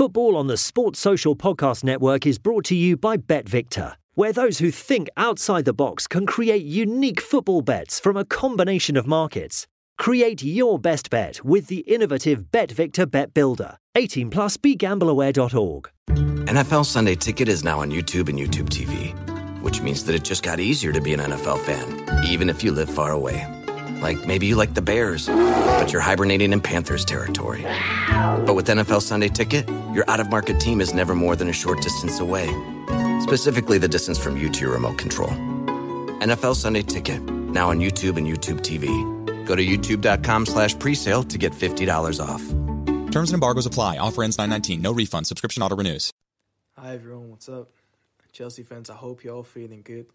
Football on the Sports Social Podcast Network is brought to you by BetVictor, where those who think outside the box can create unique football bets from a combination of markets. Create your best bet with the innovative BetVictor Bet Builder. 18 plus begambleaware.org. NFL Sunday Ticket is now on YouTube and YouTube TV, which means that it just got easier to be an NFL fan, even if you live far away. Like maybe you like the Bears, but you're hibernating in Panthers territory. But with NFL Sunday Ticket, your out of market team is never more than a short distance away. Specifically, the distance from you to your remote control. NFL Sunday Ticket, now on YouTube and YouTube TV. Go to youtube.com slash presale to get $50 off. Terms and embargoes apply. Offer ends 919. No refund. Subscription auto renews. Hi everyone, what's up? Chelsea fans, I hope you're all feeling good.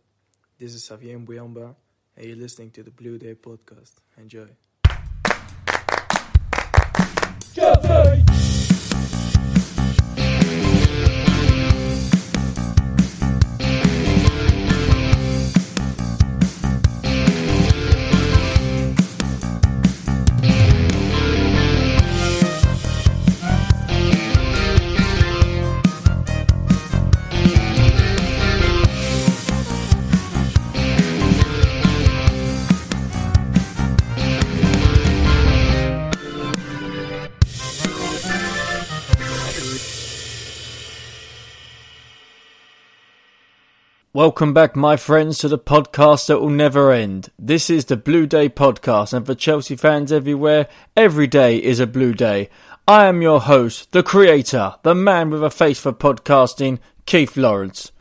This is Xavier Mbuyamba, and you're listening to the Blue Day Podcast. Enjoy. Welcome back, my friends, to the podcast that will never end. This is the Blue Day podcast, and for Chelsea fans everywhere, every day is a blue day. I am your host, the creator, the man with a face for podcasting, Keith Lawrence.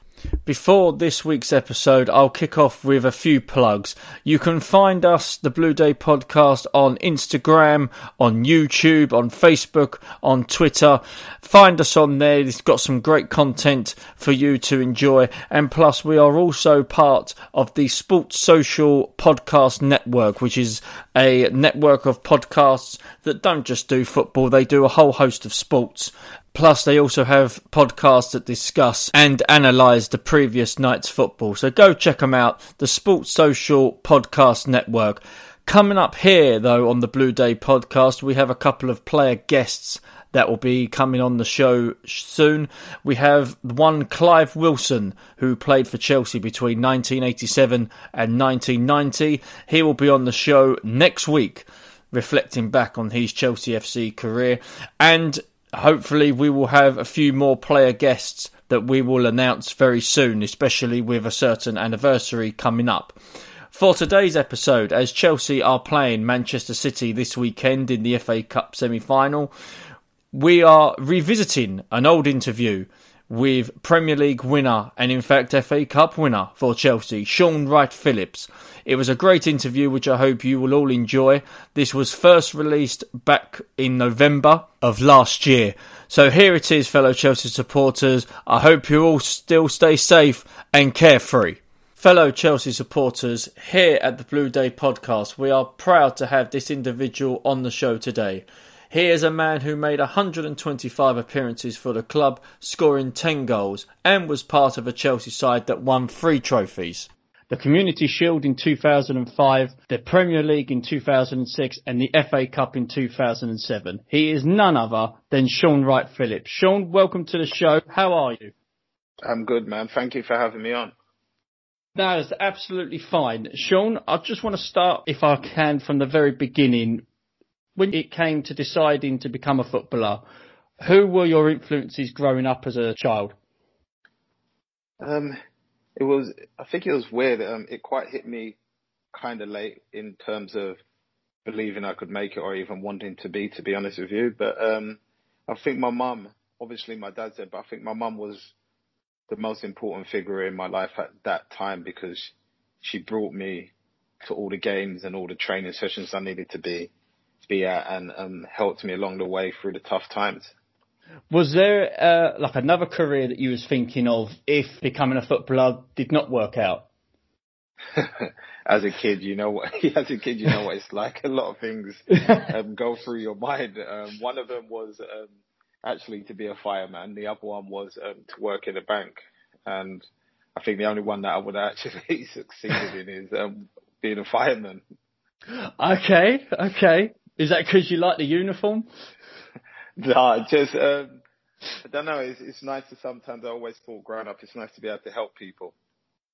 Before this week's episode, I'll kick off with a few plugs. You can find us, the Blue Day Podcast, on Instagram, on YouTube, on Facebook, on Twitter. Find us on there. It's got some great content for you to enjoy. And plus, we are also part of the Sports Social Podcast Network, which is a network of podcasts that don't just do football, they do a whole host of sports. Plus, they also have podcasts that discuss and analyse the previous night's football. So go check them out. The Sports Social Podcast Network. Coming up here, though, on the Blue Day podcast, we have a couple of player guests that will be coming on the show soon. We have one Clive Wilson, who played for Chelsea between 1987 and 1990. He will be on the show next week, reflecting back on his Chelsea FC career. And hopefully we will have a few more player guests that we will announce very soon, especially with a certain anniversary coming up. For today's episode, as Chelsea are playing Manchester City this weekend in the FA Cup semi final, we are revisiting an old interview with Premier League winner and, in fact, FA Cup winner for Chelsea, Shaun Wright-Phillips. It was a great interview, which I hope you will all enjoy. This was first released back in November of last year. So here it is, fellow Chelsea supporters. I hope you all still stay safe and carefree. Fellow Chelsea supporters, here at the Blue Day podcast, we are proud to have this individual on the show today. He is a man who made 125 appearances for the club, scoring 10 goals, and was part of a Chelsea side that won three trophies. The Community Shield in 2005, the Premier League in 2006, and the FA Cup in 2007. He is none other than Shaun Wright-Phillips. Shaun, welcome to the show. How are you? I'm good, man. Thank you for having me on. That is absolutely fine. Shaun, I just want to start, if I can, from the very beginning when it came to deciding to become a footballer, who were your influences growing up as a child? Um, it was, I think it was weird. Um, it quite hit me kind of late in terms of believing I could make it or even wanting to be, to be honest with you. But um, I think my mum, obviously my dad said, but I think my mum was the most important figure in my life at that time because she brought me to all the games and all the training sessions I needed to be be at and um, helped me along the way through the tough times. Was there uh, like another career that you was thinking of if becoming a footballer did not work out? as a kid, you know what as a kid you know what it's like. A lot of things um, go through your mind. Um, one of them was um, actually to be a fireman. The other one was um, to work in a bank. And I think the only one that I would actually succeeded in is um, being a fireman. Okay, okay. Is that because you like the uniform? No, just um, I don't know. It's, it's nice to sometimes. I always thought growing up, it's nice to be able to help people.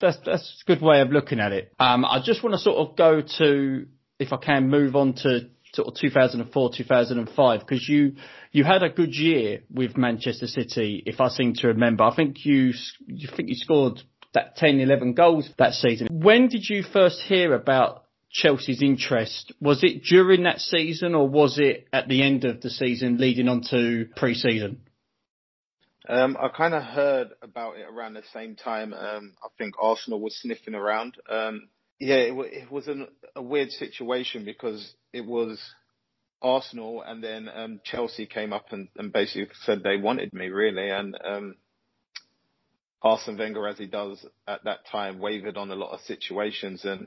That's that's a good way of looking at it. Um, I just want to sort of go to, if I can, move on to sort of 2004, 2005, because you you had a good year with Manchester City, if I seem to remember. I think you you think you scored that 10, 11 goals that season. When did you first hear about Chelsea's interest? Was it during that season or was it at the end of the season leading on to pre-season? Um, I kind of heard about it around the same time. Um, I think Arsenal was sniffing around. Um, yeah, it, w- it was an, a weird situation because it was Arsenal and then um, Chelsea came up and, and basically said they wanted me really, and um, Arsene Wenger, as he does at that time, wavered on a lot of situations, and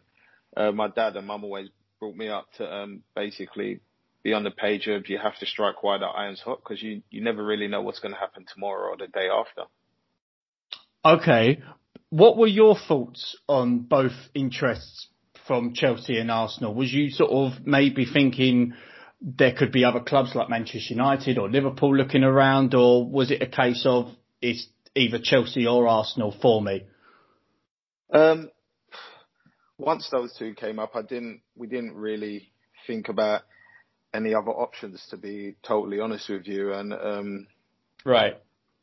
uh, my dad and mum always brought me up to um, basically be on the page of you have to strike while the iron's hot because you, you never really know what's going to happen tomorrow or the day after. Okay. What were your thoughts on both interests from Chelsea and Arsenal? Was you sort of maybe thinking there could be other clubs like Manchester United or Liverpool looking around, or was it a case of it's either Chelsea or Arsenal for me? Um, once those two came up, I didn't. We didn't really think about any other options, to be totally honest with you. And um, right,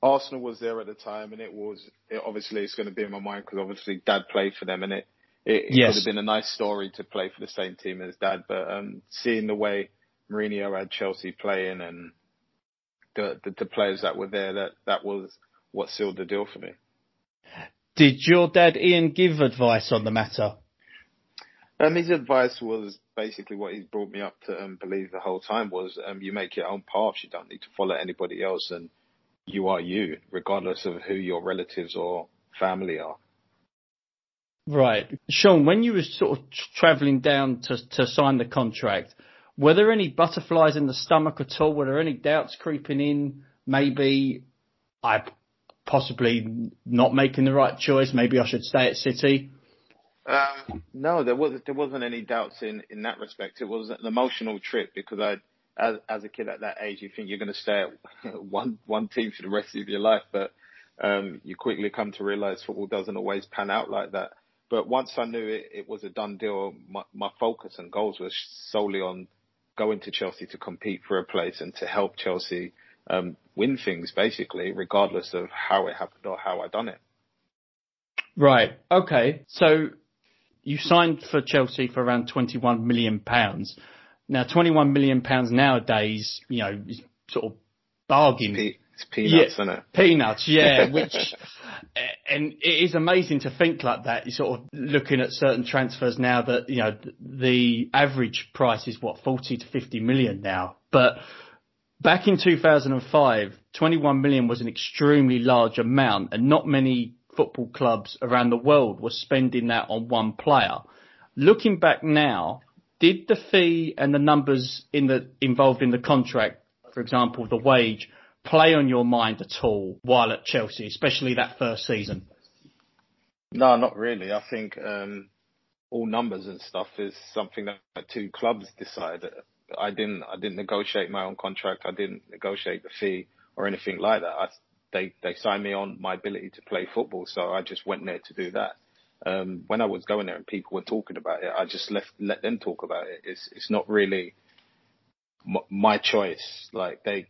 Arsenal was there at the time, and it was it, obviously it's going to be in my mind because obviously Dad played for them, and it it, it yes. could have been a nice story to play for the same team as Dad. But um, seeing the way Mourinho had Chelsea playing and the, the the players that were there, that that was what sealed the deal for me. Did your dad Ian give advice on the matter? Um, his advice was basically what he's brought me up to um, believe the whole time was um, you make your own path. You don't need to follow anybody else, and you are you, regardless of who your relatives or family are. Right, Shaun. When you were sort of travelling down to to sign the contract, were there any butterflies in the stomach at all? Were there any doubts creeping in? Maybe I possibly not making the right choice. Maybe I should stay at City. Um, no, there was there wasn't any doubts in in that respect. It was an emotional trip because I, as as a kid at that age, you think you're going to stay at one one team for the rest of your life, but um, you quickly come to realize football doesn't always pan out like that. But once I knew it, it was a done deal. My, my focus and goals were solely on going to Chelsea to compete for a place and to help Chelsea um, win things, basically, regardless of how it happened or how I done it. Right. Okay. So you signed for Chelsea for around 21 million pounds. Now, 21 million pounds nowadays, you know, is sort of bargain. It's peanuts, yeah, isn't it? Peanuts, yeah. which, and it is amazing to think like that. You're sort of looking at certain transfers now that you know the average price is what 40 to 50 million now, but back in 2005, 21 million was an extremely large amount, and not many football clubs around the world were spending that on one player. Looking back now, did the fee and the numbers in the involved in the contract, for example, the wage, play on your mind at all while at Chelsea, especially that first season? No, not really. I think um, all numbers and stuff is something that two clubs decide. I didn't. I didn't negotiate my own contract. I didn't negotiate the fee or anything like that. I they they signed me on my ability to play football, so I just went there to do that. Um, when I was going there and people were talking about it, I just left let them talk about it. It's it's not really my choice. Like they,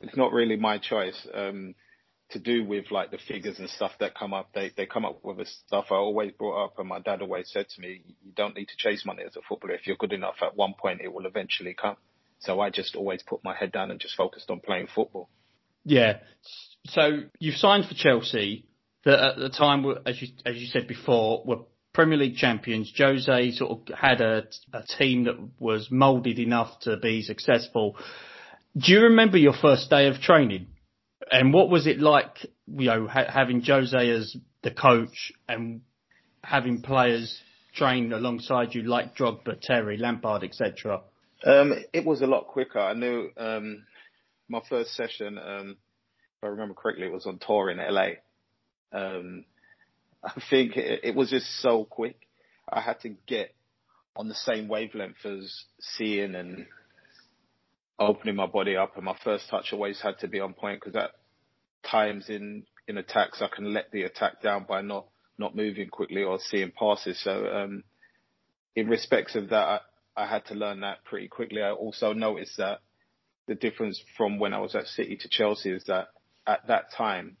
it's not really my choice. Um, to do with like the figures and stuff that come up. They they come up with the stuff I always brought up, and my dad always said to me, "You don't need to chase money as a footballer. If you're good enough, at one point it will eventually come." So I just always put my head down and just focused on playing football. Yeah. So you've signed for Chelsea. That at the time, as you as you said before, were Premier League champions. Jose sort of had a, a team that was moulded enough to be successful. Do you remember your first day of training? And what was it like, you know, ha- having Jose as the coach and having players train alongside you like Drogba, Terry, Lampard, etc.? Um, it was a lot quicker. I knew um, my first session, um, if I remember correctly, it was on tour in LA. Um, I think it, it, was just so quick. I had to get on the same wavelength as seeing and opening my body up, and my first touch always had to be on point because at times in in attacks I can let the attack down by not not moving quickly or seeing passes. So um, in respects of that, I, I had to learn that pretty quickly. I also noticed that the difference from when I was at City to Chelsea is that at that time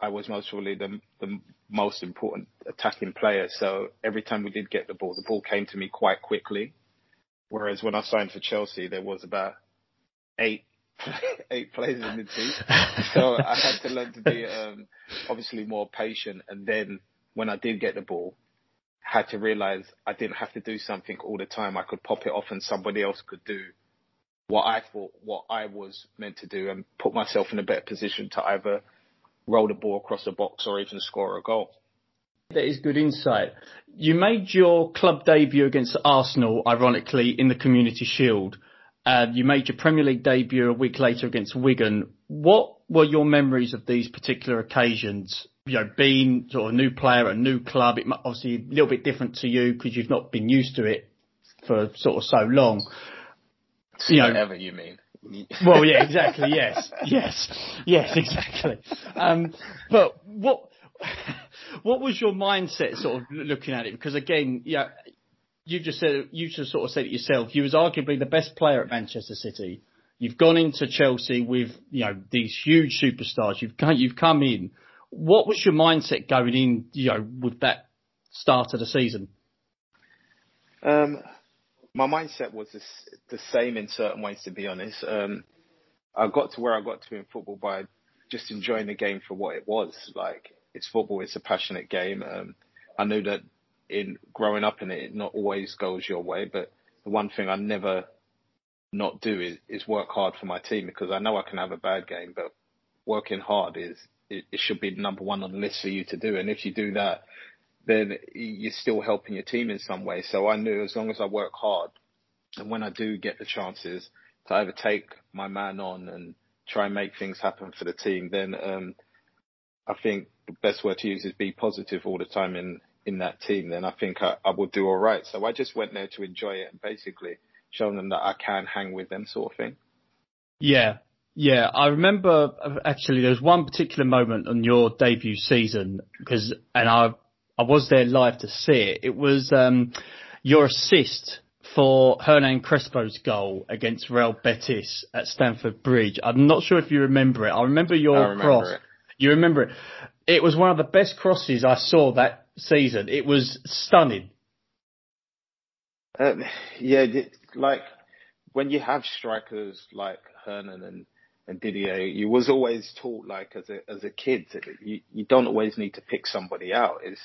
I was most probably the the most important attacking player. So every time we did get the ball, the ball came to me quite quickly. Whereas when I signed for Chelsea, there was about eight eight players in the team, so I had to learn to be um, obviously more patient. And then when I did get the ball, had to realize I didn't have to do something all the time. I could pop it off, and somebody else could do what I thought what I was meant to do, and put myself in a better position to either roll the ball across the box or even score a goal. That is good insight. You made your club debut against Arsenal, ironically, in the Community Shield. Uh, you made your Premier League debut a week later against Wigan. What were your memories of these particular occasions? You know, being sort of a new player, a new club, it obviously a little bit different to you because you've not been used to it for sort of so long. You know, Whatever you mean. well, yeah, exactly. Yes, yes, yes, exactly. Um, but what what was your mindset, sort of looking at it? Because again, yeah, you just said you just sort of said it yourself. You was arguably the best player at Manchester City. You've gone into Chelsea with you know these huge superstars. You've come, you've come in. What was your mindset going in? You know, with that start of the season. Um, my mindset was the same in certain ways, to be honest. Um, I got to where I got to in football by just enjoying the game for what it was. Like it's football, it's a passionate game. Um, I knew that in growing up in it, it not always goes your way, but the one thing I never not do is, is work hard for my team because I know I can have a bad game, but working hard is it, it should be number one on the list for you to do. And if you do that, then you're still helping your team in some way. So I knew as long as I work hard and when I do get the chances to either take my man on and try and make things happen for the team, then um, I think the best word to use is be positive all the time in, in that team. Then I think I, I will do all right. So I just went there to enjoy it and basically show them that I can hang with them sort of thing. Yeah, yeah, I remember actually there was one particular moment on your debut season because, and I I was there live to see it. It was um, your assist for Hernan Crespo's goal against Real Betis at Stamford Bridge. I'm not sure if you remember it. I remember your I remember cross. It. You remember it? It was one of the best crosses I saw that season. It was stunning. Um, yeah, like when you have strikers like Hernan and and Didier, you was always taught like as a as a kid that you you don't always need to pick somebody out. It's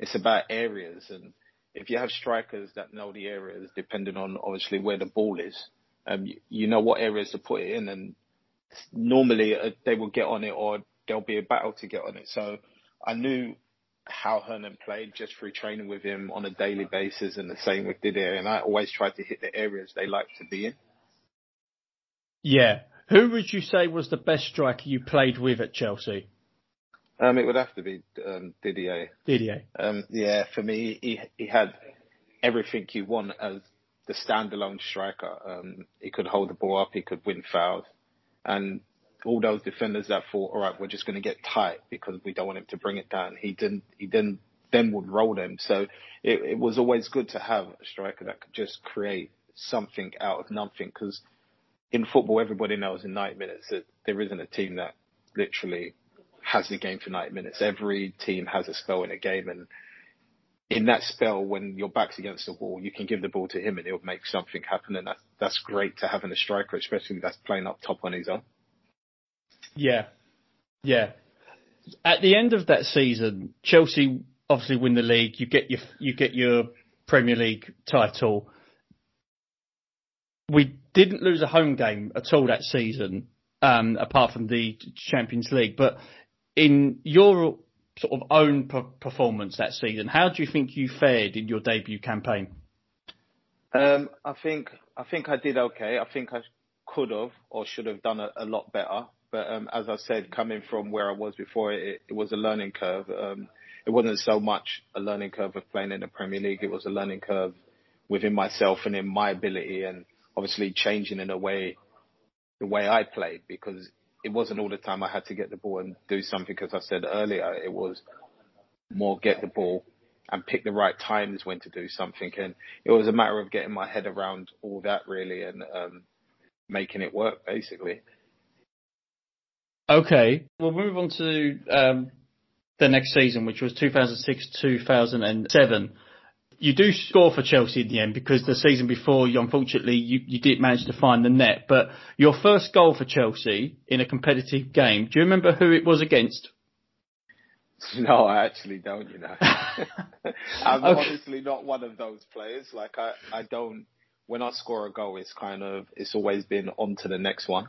it's about areas, and if you have strikers that know the areas, depending on obviously where the ball is, um, you, you know what areas to put it in, and normally uh, they will get on it, or there'll be a battle to get on it. So I knew how Hernan played just through training with him on a daily basis, and the same with Didier, and I always tried to hit the areas they like to be in. Yeah. Who would you say was the best striker you played with at Chelsea? Um, it would have to be um, Didier. Didier. Um, yeah, for me, he he had everything you want as the standalone striker. Um, he could hold the ball up, he could win fouls, and all those defenders that thought, all right, we're just going to get tight because we don't want him to bring it down. He didn't. He didn't. Then would roll them. So it, it was always good to have a striker that could just create something out of nothing. Because in football, everybody knows in 90 minutes that there isn't a team that literally has the game for 90 minutes. Every team has a spell in a game, and in that spell, when your back's against the wall, you can give the ball to him and he'll make something happen, and that's that's great to have in a striker, especially that's playing up top on his own. Yeah, yeah. At the end of that season, Chelsea obviously win the league. You get your you get your Premier League title. We didn't lose a home game at all that season, um, apart from the Champions League. But in your sort of own performance that season, how do you think you fared in your debut campaign? Um, I think I think I did okay. I think I could have or should have done a, a lot better. But um, as I said, coming from where I was before, it, it was a learning curve. Um, it wasn't so much a learning curve of playing in the Premier League. It was a learning curve within myself and in my ability. And obviously changing in a way, the way I played because it wasn't all the time I had to get the ball and do something. As I said earlier, it was more get the ball and pick the right times when to do something. And it was a matter of getting my head around all that really and um, making it work basically. Okay, we'll move on to um, the next season, which was 2006-2007. You do score for Chelsea in the end because the season before, you, unfortunately, you, you did manage to find the net. But your first goal for Chelsea in a competitive game, do you remember who it was against? No, I actually don't, you know. I'm okay. honestly not one of those players. Like I, I don't, when I score a goal, it's kind of, it's always been on to the next one.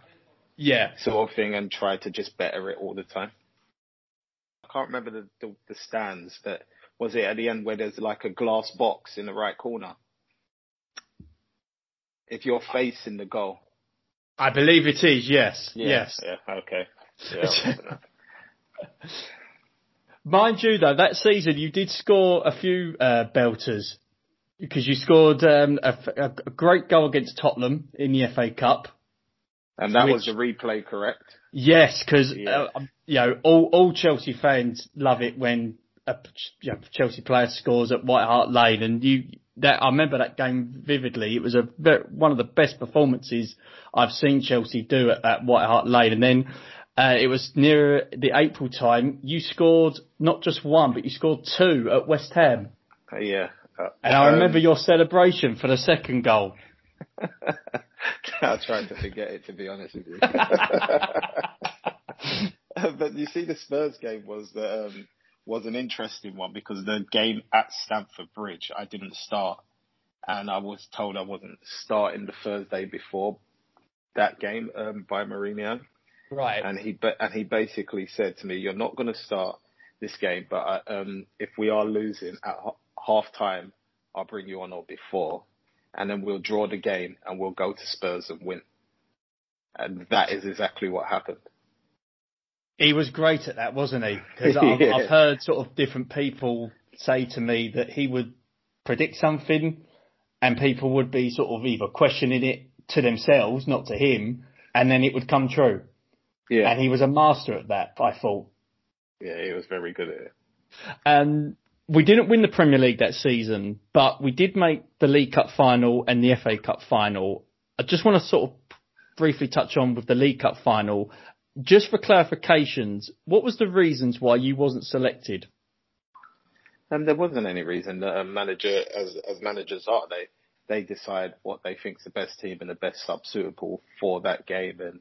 Yeah. Sort of thing and try to just better it all the time. I can't remember the, the, the stands that, was it at the end where there's like a glass box in the right corner? If you're facing the goal. I believe it is, yes. Yeah, yes. Yeah, okay. Yeah. Mind you, though, that season you did score a few uh, belters because you scored um, a, a, great goal against Tottenham in the FA Cup. And that which, was the replay, correct? Yes, because yeah. uh, you know all, all Chelsea fans love it when a Chelsea player scores at White Hart Lane, and you that I remember that game vividly. It was a one of the best performances I've seen Chelsea do at, at White Hart Lane, and then uh, it was near the April time. You scored not just one, but you scored two at West Ham. Uh, yeah. Uh, and I remember um, your celebration for the second goal. I tried to forget it, to be honest with you. but you see, the Spurs game was that um, was an interesting one because the game at Stamford Bridge, I didn't start, and I was told I wasn't starting the Thursday before that game um, by Mourinho. Right. And he and he basically said to me, "You're not going to start this game, but uh, um, if we are losing at half time, I'll bring you on or before, and then we'll draw the game and we'll go to Spurs and win." And that is exactly what happened. He was great at that, wasn't he? Because I've, yeah. I've heard sort of different people say to me that he would predict something, and people would be sort of either questioning it to themselves, not to him, and then it would come true. Yeah. And he was a master at that, I thought. Yeah, he was very good at it. And we didn't win the Premier League that season, but we did make the League Cup final and the FA Cup final. I just want to sort of briefly touch on with the League Cup final. Just for clarifications, what was the reasons why you wasn't selected? Um, there wasn't any reason. A manager, as as managers are, they they decide what they think is the best team and the best sub suitable for that game. And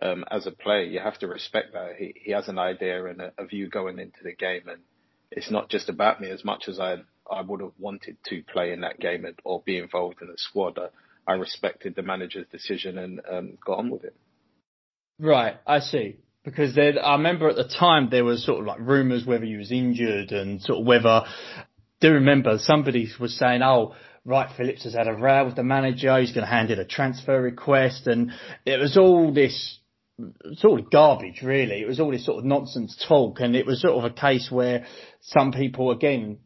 um, as a player, you have to respect that. He, he has an idea and a, a, view going into the game, and it's not just about me as much as I I would have wanted to play in that game and, or be involved in the squad. I, I respected the manager's decision and um, got on with it. Right, I see. Because then I remember at the time there was sort of like rumours whether he was injured and sort of whether. I do remember somebody was saying, "Oh, right, Phillips has had a row with the manager. He's going to hand in a transfer request, and it was all this sort of garbage, really. It was all this sort of nonsense talk, and it was sort of a case where some people, again,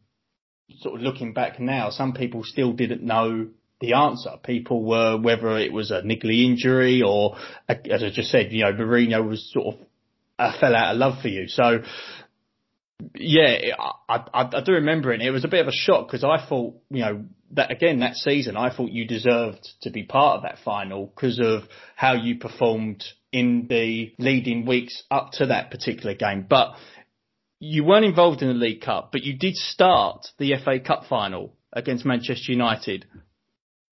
sort of looking back now, some people still didn't know the answer. People were whether it was a niggly injury or, as I just said, you know, Mourinho was sort of uh, fell out of love for you. So, yeah, I, I, I do remember it. It was a bit of a shock because I thought, you know, that again that season, I thought you deserved to be part of that final because of how you performed in the leading weeks up to that particular game. But you weren't involved in the League Cup, but you did start the FA Cup final against Manchester United.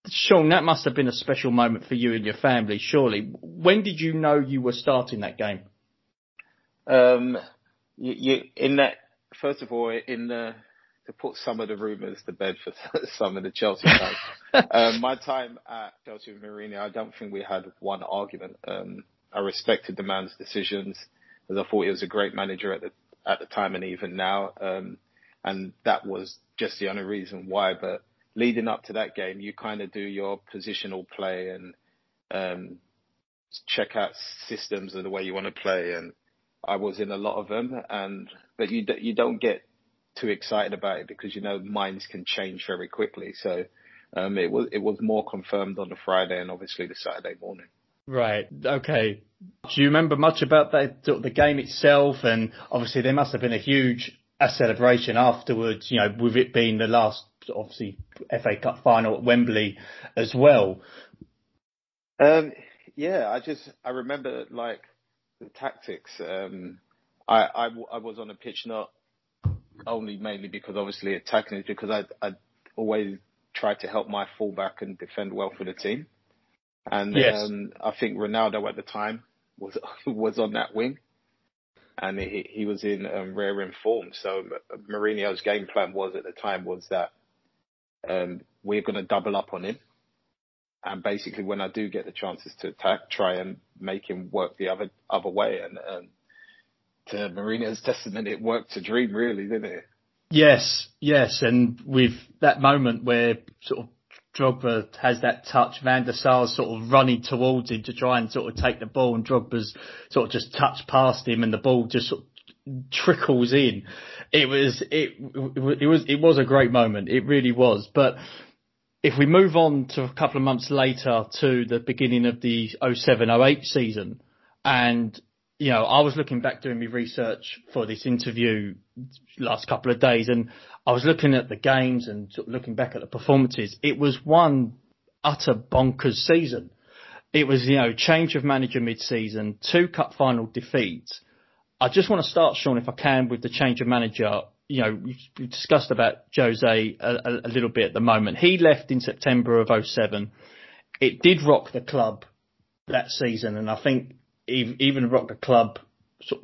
Shaun, that must have been a special moment for you and your family, surely. When did you know you were starting that game? Um, you, you in that first of all in the to put some of the rumours to bed for some of the Chelsea fans. um, my time at Chelsea with Mourinho, I don't think we had one argument. Um, I respected the man's decisions, as I thought he was a great manager at the at the time and even now. Um, and that was just the only reason why. But leading up to that game, you kind of do your positional play and um, check out systems and the way you want to play. And I was in a lot of them, and but you you don't get too excited about it because you know minds can change very quickly. So um, it was it was more confirmed on the Friday and obviously the Saturday morning. Right. Okay. Do you remember much about that the game itself? And obviously there must have been a huge a celebration afterwards. You know, with it being the last obviously FA Cup final at Wembley as well. Um, yeah, I just I remember like the tactics. Um, I, I I was on a pitch not only mainly because obviously attacking is because I I always try to help my fullback and defend well for the team. And yes. um, I think Ronaldo at the time was was on that wing, and he he was in um, rare in form. So Mourinho's game plan was at the time was that um, we're going to double up on him, and basically when I do get the chances to attack, try and make him work the other other way. And um, to Mourinho's testament, it worked to dream, really, didn't it? Yes, yes, and with that moment where sort of Drogba has that touch, Van der Sar's sort of running towards him to try and sort of take the ball, and Drogba's sort of just touched past him, and the ball just sort of trickles in. It was it it was it was a great moment. It really was, but if we move on to a couple of months later to the beginning of the 07-08 season, and you know, I was looking back doing my research for this interview last couple of days, and I was looking at the games and looking back at the performances. It was one utter bonkers season. It was, you know, change of manager mid-season, two cup final defeats. I just want to start, Shaun, if I can, with the change of manager you know, we discussed about Jose a, a, little bit at the moment. He left in September of 07. It did rock the club that season, and I think even rocked the club sort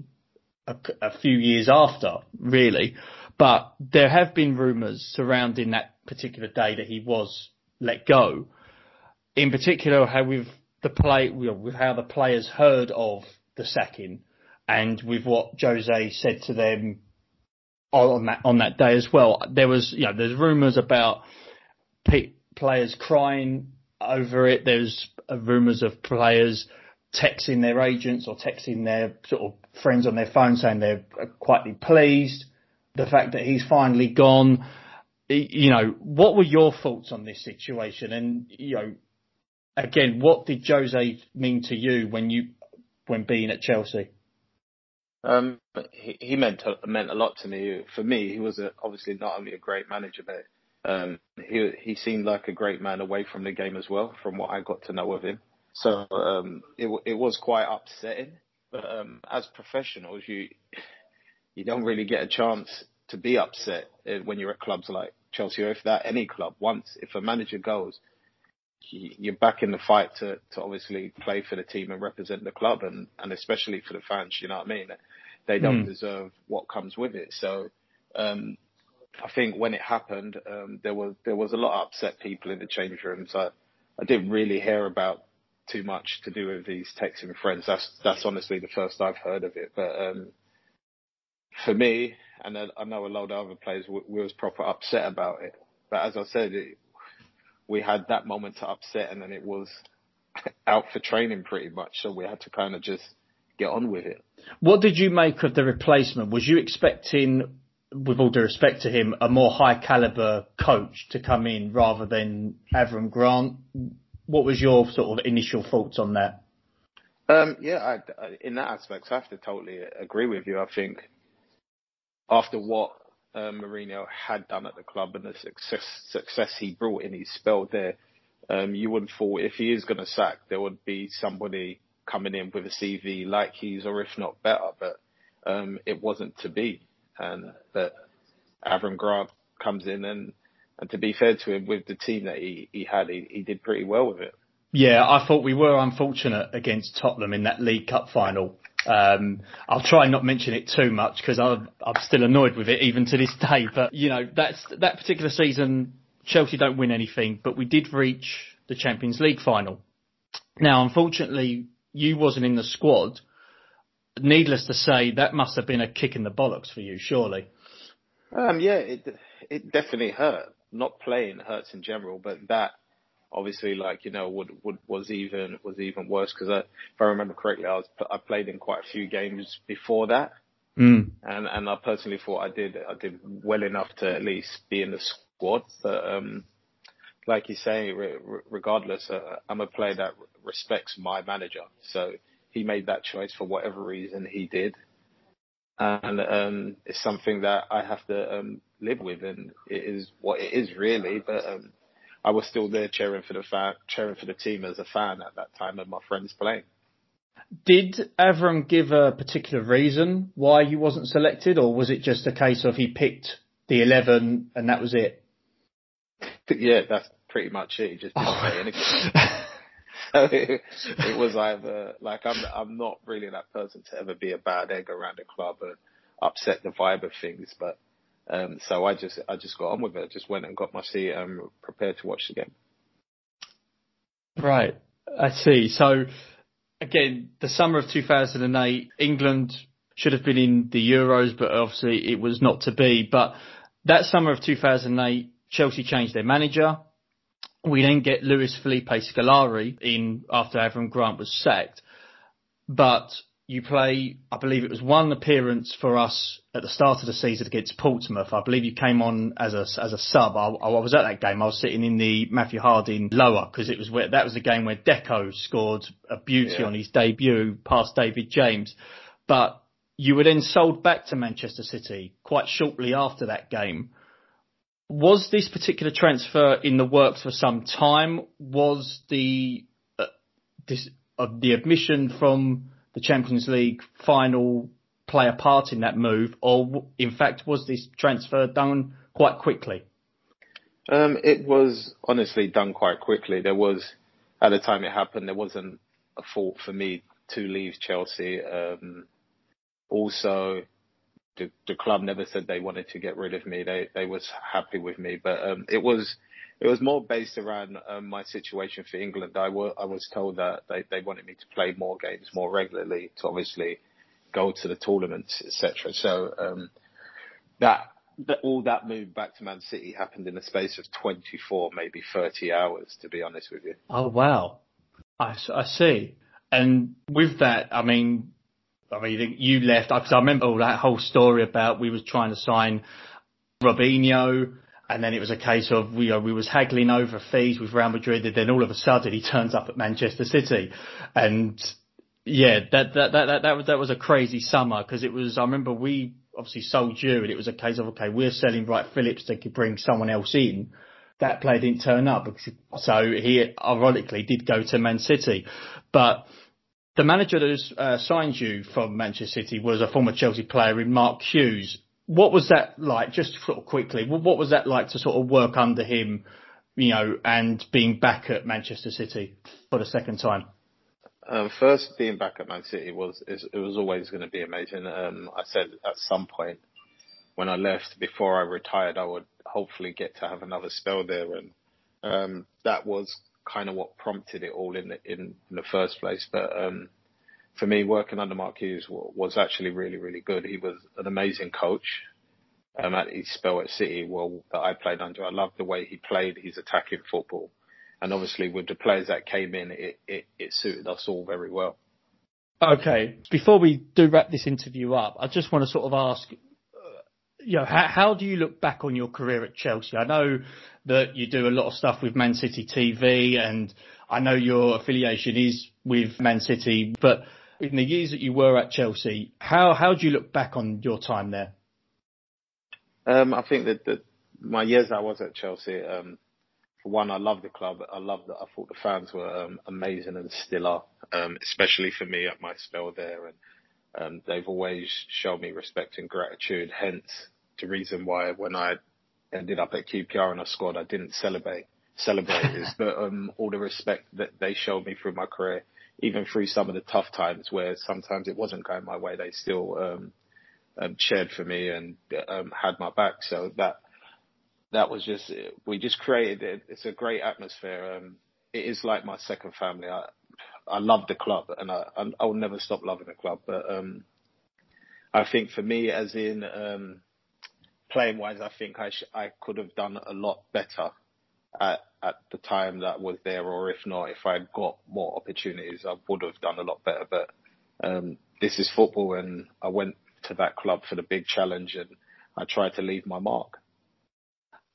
of a, a few years after, really. But there have been rumours surrounding that particular day that he was let go. In particular, how with the play, with how the players heard of the sacking, and with what Jose said to them on that on that day as well. There was, you know, there's rumours about players crying over it. There's uh, rumours of players texting their agents or texting their sort of friends on their phone saying they're quietly pleased. The fact that he's finally gone. You know, what were your thoughts on this situation? And you know, again, what did Jose mean to you when you when being at Chelsea? Um, he, he meant a, meant a lot to me. For me, he was a, obviously not only a great manager, but um, he he seemed like a great man away from the game as well, from what I got to know of him. So um, it it was quite upsetting. But um, as professionals, you you don't really get a chance to be upset uh, when you're at clubs like Chelsea or if that any club. Once if a manager goes, you're back in the fight to, to obviously play for the team and represent the club and, and especially for the fans, you know what I mean? They don't mm. deserve what comes with it. So, um, I think when it happened, um, there was, there was a lot of upset people in the change rooms. I, I didn't really hear about too much to do with these texting friends. That's, that's honestly the first I've heard of it. But, um, for me, and I know a lot of other players, we, we was proper upset about it. But as I said, it, we had that moment to upset and then it was out for training pretty much. So we had to kind of just get on with it. What did you make of the replacement? Was you expecting, with all due respect to him, a more high caliber coach to come in rather than Avram Grant? What was your sort of initial thoughts on that? Um, yeah, I, in that aspect, I have to totally agree with you. I think after what uh, Mourinho had done at the club and the success success he brought in his spell there, um, you would have thought if he is going to sack, there would be somebody coming in with a CV like he's, or if not better. But um, it wasn't to be, and that Avram Grant comes in and and to be fair to him, with the team that he, he had, he, he did pretty well with it. Yeah, I thought we were unfortunate against Tottenham in that League Cup final. Um, I'll try and not mention it too much because I'm, I'm still annoyed with it even to this day. But you know, that's that particular season. Chelsea don't win anything, but we did reach the Champions League final. Now, unfortunately, you wasn't in the squad. Needless to say, that must have been a kick in the bollocks for you, surely. Um, yeah, it it definitely hurt. Not playing hurts in general, but that obviously like you know would, would was even was even worse because if I remember correctly, I was I played in quite a few games before that, mm. and and I personally thought I did I did well enough to at least be in the squad. But um, like you say, re- regardless, uh, I'm a player that respects my manager. So he made that choice for whatever reason he did, and um, it's something that I have to um, live with, and it is what it is really. But um, I was still there cheering for the fan, cheering for the team as a fan at that time, and my friends playing. Did Avram give a particular reason why he wasn't selected, or was it just a case of he picked the eleven and that was it? yeah, that's pretty much it. He just didn't oh. say anything. it, it, was either like I'm I'm not really that person to ever be a bad egg around the club and upset the vibe of things, but um, so I just I just got on with it. Just went and got my seat and prepared to watch the game. Right, I see. So again, the summer of 2008, England should have been in the Euros, but obviously it was not to be. But that summer of 2008, Chelsea changed their manager. We then get Luiz Felipe Scolari in after Avram Grant was sacked. But you play, I believe it was one appearance for us at the start of the season against Portsmouth. I believe you came on as a as a sub. I, I was at that game. I was sitting in the Matthew Harding lower because it was where that was the game where Deco scored a beauty yeah. on his debut past David James. But you were then sold back to Manchester City quite shortly after that game. Was this particular transfer in the works for some time? Was the uh, this uh, the admission from the Champions League final play a part in that move, or in fact was this transfer done quite quickly? Um, it was honestly done quite quickly. There was at the time it happened, there wasn't a fault for me to leave Chelsea. Um, also, the, the club never said they wanted to get rid of me. They they was happy with me, but um, it was it was more based around um, my situation for England. I, w- I was told that they, they wanted me to play more games more regularly to obviously go to the tournaments, etc. So um, that, that all that move back to Man City happened in the space of 24, maybe 30 hours, to be honest with you. Oh wow, I, I see. And with that, I mean, I mean, you left because I remember all that whole story about we was trying to sign Robinho and then it was a case of we, uh, we was haggling over fees with Real Madrid, and then all of a sudden he turns up at Manchester City, and yeah, that that that that, that was that was a crazy summer because it was. I remember we obviously sold you, and it was a case of okay, we're selling Wright Phillips to bring someone else in. That player didn't turn up, so he ironically did go to Man City, but. The manager that uh, signed you from Manchester City was a former Chelsea player in Mark Hughes, what was that like? Just sort of quickly, what was that like to sort of work under him, you know, and being back at Manchester City for the second time? Um, first, being back at Man City was it was always going to be amazing. Um, I said at some point when I left, before I retired, I would hopefully get to have another spell there, and um, that was kind of what prompted it all in the, in, in the first place. But um, for me, working under Mark Hughes was actually really, really good. He was an amazing coach. Um, at his spell at City, well, that I played under, I loved the way he played his attacking football, and obviously with the players that came in, it, it, it suited us all very well. Okay, before we do wrap this interview up, I just want to sort of ask, you know, how, how do you look back on your career at Chelsea? I know that you do a lot of stuff with Man City TV, and I know your affiliation is with Man City, but in the years that you were at Chelsea, how how do you look back on your time there? Um, I think that, that my years I was at Chelsea, um, for one, I love the club. I love that. I thought the fans were um, amazing and still are, um, especially for me at my spell there. And um, they've always shown me respect and gratitude. Hence the reason why when I ended up at QPR and I scored, I didn't celebrate celebrate is, but um, all the respect that they showed me through my career even through some of the tough times where sometimes it wasn't going my way, they still um, um, cheered for me and um, had my back. So that that was just we just created it. It's a great atmosphere. Um, it is like my second family. I I love the club and I I will never stop loving the club. But um, I think for me, as in um, playing wise, I think I sh- I could have done a lot better at, at the time that was there, or if not, if I'd got more opportunities, I would have done a lot better. But um, this is football, and I went to that club for the big challenge, and I tried to leave my mark.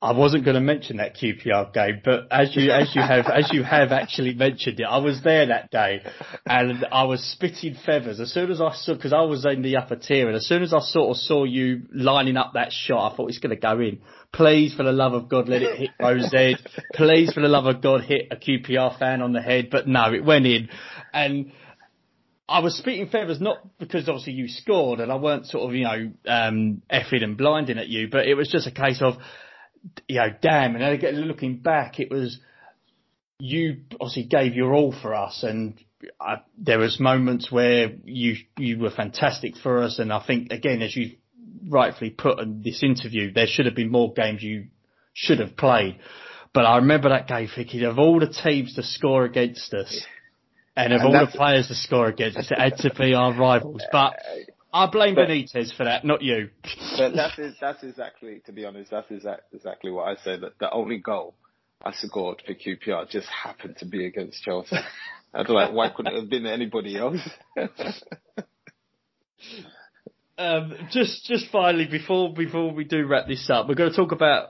I wasn't going to mention that QPR game, but as you as you have as you have actually mentioned it, I was there that day, and I was spitting feathers as soon as I saw because I was in the upper tier, and as soon as I sort of saw you lining up that shot, I thought it's going to go in. Please, for the love of God, let it hit Rose head. Please, for the love of God, hit a QPR fan on the head. But no, it went in, and. I was spitting feathers not because obviously you scored and I weren't sort of, you know, um, effing and blinding at you, but it was just a case of you know, damn. And again, looking back, it was you obviously gave your all for us, and I, there was moments where you you were fantastic for us. And I think again, as you rightfully put in this interview, there should have been more games you should have played. But I remember that game thinking of all the teams to score against us. And of and all the players to score against us, it had to be our rivals. But I blame but, Benitez for that, not you. But that's that's exactly, to be honest, that's exactly what I say. That the only goal I scored for QPR just happened to be against Chelsea. I was like, why couldn't it have been anybody else? um, just just finally, before before we do wrap this up, we're going to talk about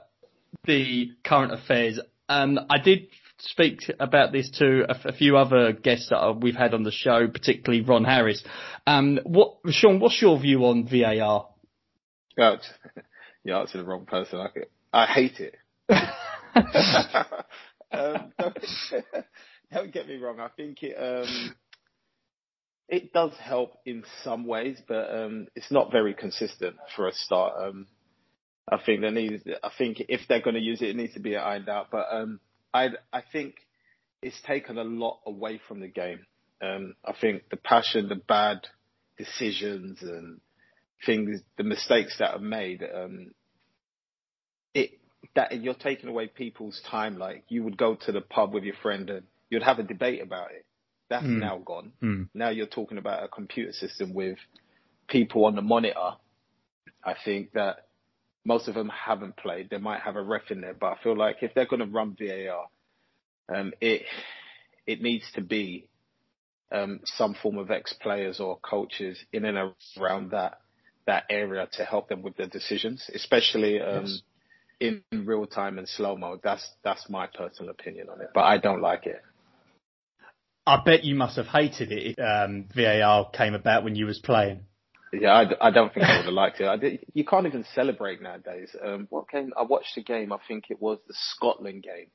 the current affairs. Um, I did speak about this to a, a few other guests that we've had on the show, particularly Ron Harris. Um, what, Shaun, what's your view on VAR? Oh, you answered the wrong person. I, I hate it. um, don't, don't, get me wrong. I think it um, it does help in some ways, but um, it's not very consistent for a start. Um, I think there needs. I think if they're going to use it, it needs to be ironed out. But um, I I think it's taken a lot away from the game. Um, I think the passion, the bad decisions, and things, the mistakes that are made, um, it that you're taking away people's time. Like you would go to the pub with your friend and you'd have a debate about it. That's mm. now gone. Mm. Now you're talking about a computer system with people on the monitor. I think that most of them haven't played. They might have a ref in there, but I feel like if they're going to run VAR, um, it it needs to be um, some form of ex players or coaches in and around that that area to help them with their decisions, especially um, yes. in, in real time and slow mo. That's that's my personal opinion on it, but I don't like it. I bet you must have hated it. Um, VAR came about when you was playing. Yeah, I, I don't think I would have liked it. I did, you can't even celebrate nowadays. Um, what game? I watched the game. I think it was the Scotland game.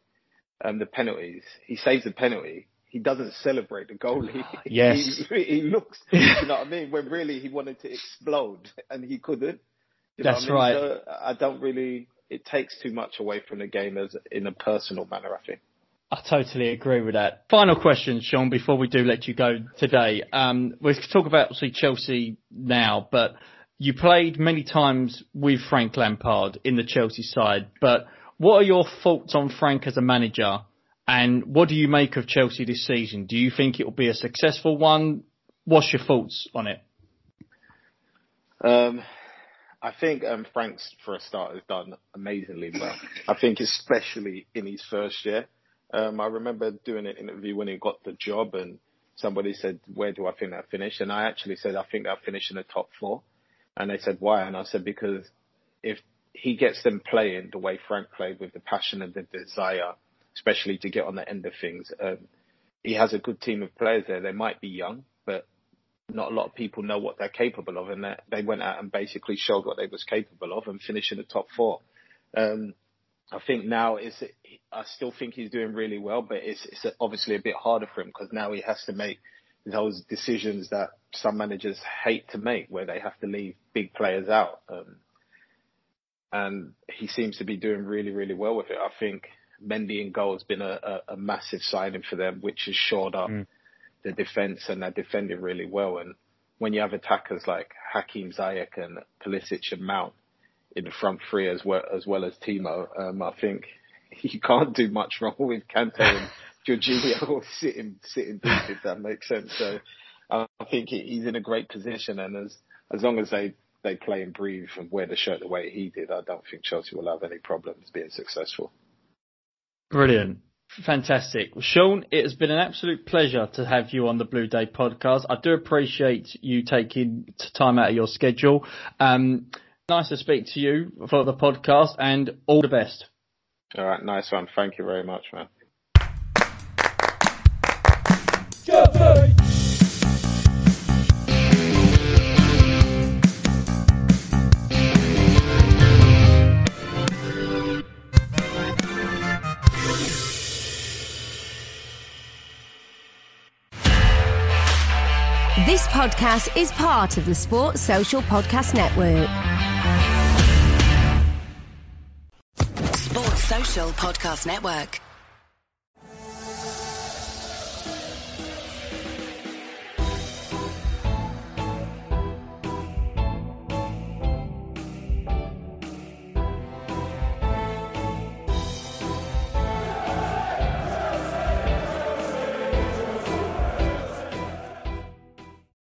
Um, the penalties. He saves the penalty. He doesn't celebrate the goalie. Yes. he, he looks. you know what I mean? When really he wanted to explode and he couldn't. You know That's I mean? right. So I don't really. It takes too much away from the game as in a personal manner. I think. I totally agree with that. Final question, Shaun, before we do let you go today. Um, we talk about obviously Chelsea now, but you played many times with Frank Lampard in the Chelsea side. But what are your thoughts on Frank as a manager? And what do you make of Chelsea this season? Do you think it will be a successful one? What's your thoughts on it? Um, I think um, Frank's, for a start, has done amazingly well. I think especially in his first year. Um, I remember doing an interview when he got the job, and somebody said, "Where do I think that finish?" And I actually said, "I think they'll finish in the top four. And they said, "Why?" And I said, "Because if he gets them playing the way Frank played, with the passion and the desire, especially to get on the end of things, um, he has a good team of players there. They might be young, but not a lot of people know what they're capable of, and they went out and basically showed what they was capable of and finished in the top four. Um, I think now is I still think he's doing really well, but it's it's obviously a bit harder for him because now he has to make those decisions that some managers hate to make, where they have to leave big players out. Um, and he seems to be doing really, really well with it. I think Mendy in goal has been a, a, a massive signing for them, which has shored up mm. the defence and they're defending really well. And when you have attackers like Hakim Ziyech and Pulisic and Mount, in the front three as well as well as Timo. Um, I think you can't do much wrong with Kante and Jorginho sitting sitting deep if that makes sense. So I think he's in a great position, and as as long as they they play and breathe and wear the shirt the way he did, I don't think Chelsea will have any problems being successful. Brilliant. Fantastic. Well, Shaun, it has been an absolute pleasure to have you on the Blue Day podcast. I do appreciate you taking time out of your schedule. Um, Nice to speak to you for the podcast and all the best. All right, nice one. Thank you very much, man. This podcast is part of the Sports Social Podcast Network. Podcast Network.